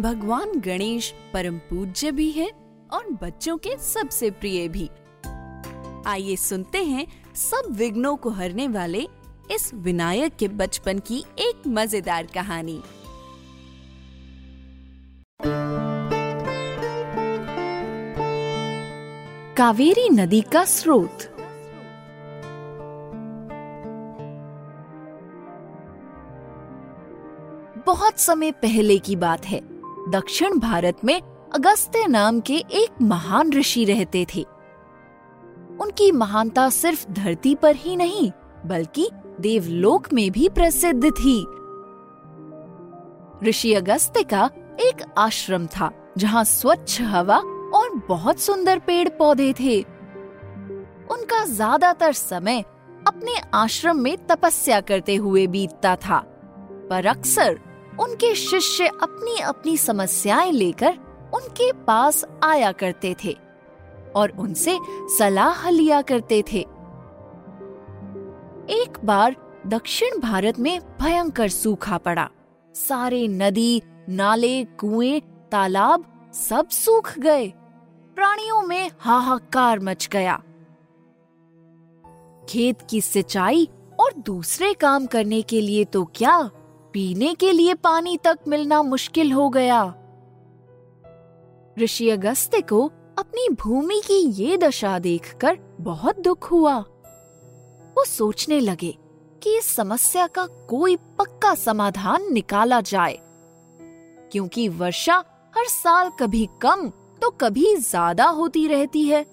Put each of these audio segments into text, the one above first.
भगवान गणेश परम पूज्य भी है और बच्चों के सबसे प्रिय भी। आइए सुनते हैं सब विघ्नों को हरने वाले इस विनायक के बचपन की एक मज़ेदार कहानी। कावेरी नदी का स्रोत। बहुत समय पहले की बात है। दक्षिण भारत में अगस्त्य नाम के एक महान ऋषि रहते थे। उनकी महानता सिर्फ़ धरती पर ही नहीं, बल्कि देवलोक में भी प्रसिद्ध थी। ऋषि अगस्त्य का एक आश्रम था, जहाँ स्वच्छ हवा और बहुत सुंदर पेड़ पौधे थे। उनका ज़्यादातर समय अपने आश्रम में तपस्या करते हुए बीतता था, पर अक्सर उनके शिष्य अपनी अपनी समस्याएँ लेकर उनके पास आया करते थे और उनसे सलाह लिया करते थे। एक बार दक्षिण भारत में भयंकर सूखा पड़ा। सारे नदी, नाले, कुएँ, तालाब सब सूख गए। प्राणियों में हाहाकार मच गया। खेत की सिंचाई और दूसरे काम करने के लिए तो क्या पीने के लिए पानी तक मिलना मुश्किल हो गया। ऋषि अगस्त्य को अपनी भूमि की ये दशा देखकर बहुत दुख हुआ। वो सोचने लगे कि इस समस्या का कोई पक्का समाधान निकाला जाए, क्योंकि वर्षा हर साल कभी कम तो कभी ज़्यादा होती रहती है।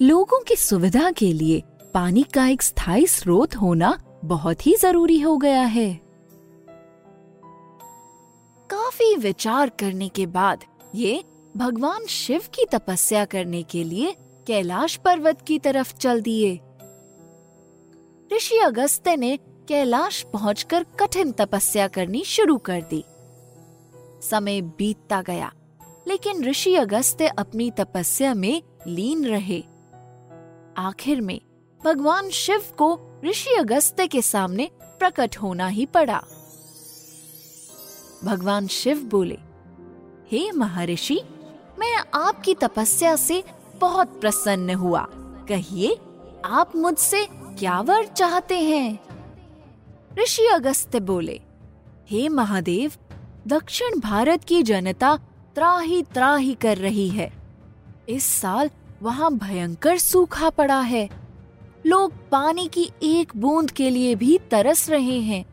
लोगों की सुविधा के लिए पानी का एक स्थायी स्रोत होना बहुत ही ज़रूरी हो गया है। काफ़ी विचार करने के बाद, ये भगवान शिव की तपस्या करने के लिए कैलाश पर्वत की तरफ़ चल दिए। ऋषि अगस्त्य ने कैलाश पहुंचकर कठिन तपस्या करनी शुरू कर दी। समय बीतता गया, लेकिन ऋषि अगस्त्य अपनी तपस्या में लीन रहे। आखिर में भगवान शिव को ऋषि अगस्त्य के सामने प्रकट होना ही पड़ा। भगवान शिव बोले, हे महर्षि, मैं आपकी तपस्या से बहुत प्रसन्न हुआ। कहिए, आप मुझसे क्या वर चाहते हैं? ऋषि अगस्त्य बोले, हे महादेव, दक्षिण भारत की जनता त्राही त्राही कर रही है। इस साल वहाँ भयंकर सूखा पड़ा है। लोग पानी की एक बूंद के लिए भी तरस रहे हैं।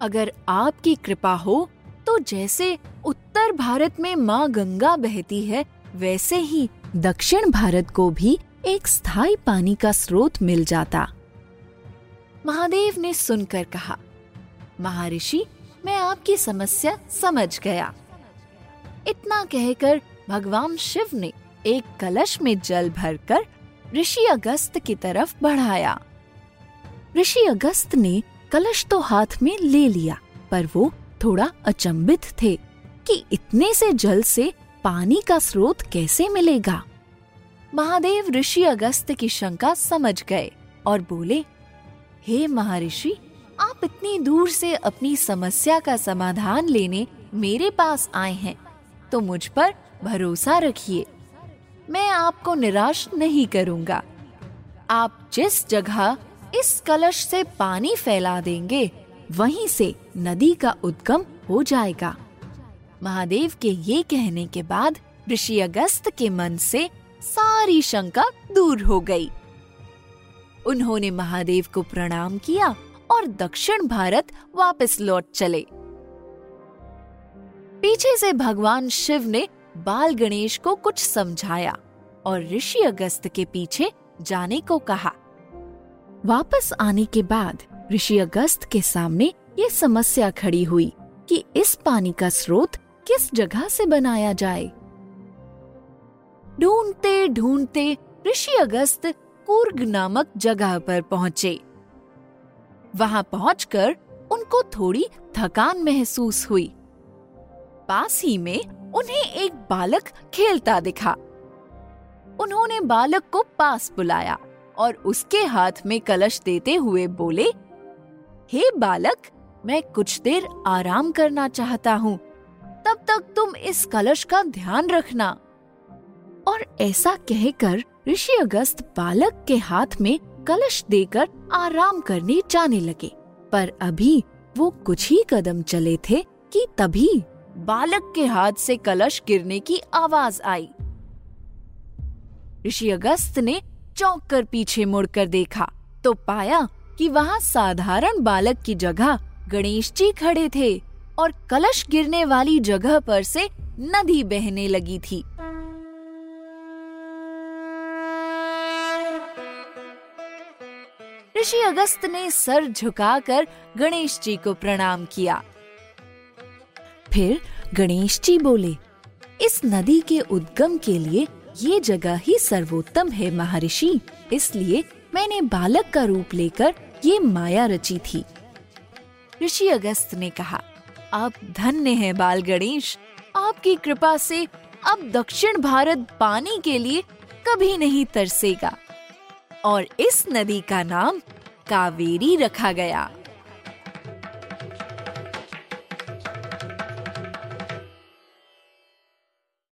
अगर आपकी कृपा हो तो जैसे उत्तर भारत में माँ गंगा बहती है, वैसे ही दक्षिण भारत को भी एक स्थायी पानी का स्रोत मिल जाता। महादेव ने सुनकर कहा, महर्षि, मैं आपकी समस्या समझ गया। इतना कहकर भगवान शिव ने एक कलश में जल भरकर ऋषि अगस्त की तरफ़ बढ़ाया। ऋषि अगस्त ने कलश तो हाथ में ले लिया, पर वो थोड़ा अचंभित थे कि इतने से जल से पानी का स्रोत कैसे मिलेगा? महादेव ऋषि अगस्त की शंका समझ गए और बोले, हे महर्षि, आप इतनी दूर से अपनी समस्या का समाधान लेने मेरे पास आए हैं तो मुझ पर भरोसा रखिए। मैं आपको निराश नहीं करूँगा। आप जिस जगह इस कलश से पानी फैला देंगे वहीं से नदी का उद्गम हो जाएगा। महादेव के ये कहने के बाद ऋषि अगस्त के मन से सारी शंका दूर हो गई। उन्होंने महादेव को प्रणाम किया और दक्षिण भारत वापस लौट चले। पीछे से भगवान शिव ने बाल गणेश को कुछ समझाया और ऋषि अगस्त के पीछे जाने को कहा। वापस आने के बाद ऋषि अगस्त के सामने ये समस्या खड़ी हुई कि इस पानी का स्रोत किस जगह से बनाया जाए। ढूंढते ढूंढते ऋषि अगस्त कूर्ग नामक जगह पर पहुँचे। वहाँ पहुंचकर उनको थोड़ी थकान महसूस हुई। पास ही में उन्हें एक बालक खेलता दिखा। उन्होंने बालक को पास बुलाया और उसके हाथ में कलश देते हुए बोले हे बालक, मैं कुछ देर आराम करना चाहता हूँ। तब तक तुम इस कलश का ध्यान रखना। और ऐसा कहकर ऋषि अगस्त बालक के हाथ में कलश देकर आराम करने जाने लगे। पर अभी वो कुछ ही कदम चले थे कि तभी बालक के हाथ से कलश गिरने की आवाज़ आई। ऋषि अगस्त ने चौंक कर पीछे मुड़कर देखा तो पाया कि वहाँ साधारण बालक की जगह गणेश जी खड़े थे और कलश गिरने वाली जगह पर से नदी बहने लगी थी। ऋषि अगस्त ने सर झुकाकर गणेश जी को प्रणाम किया। फिर गणेश जी बोले, इस नदी के उद्गम के लिए ये जगह ही सर्वोत्तम है, महर्षि। इसलिए मैंने बालक का रूप लेकर ये माया रची थी। ऋषि अगस्त ने कहा, आप धन्य हैं बाल गणेश। आपकी कृपा से अब दक्षिण भारत पानी के लिए कभी नहीं तरसेगा। और इस नदी का नाम कावेरी रखा गया।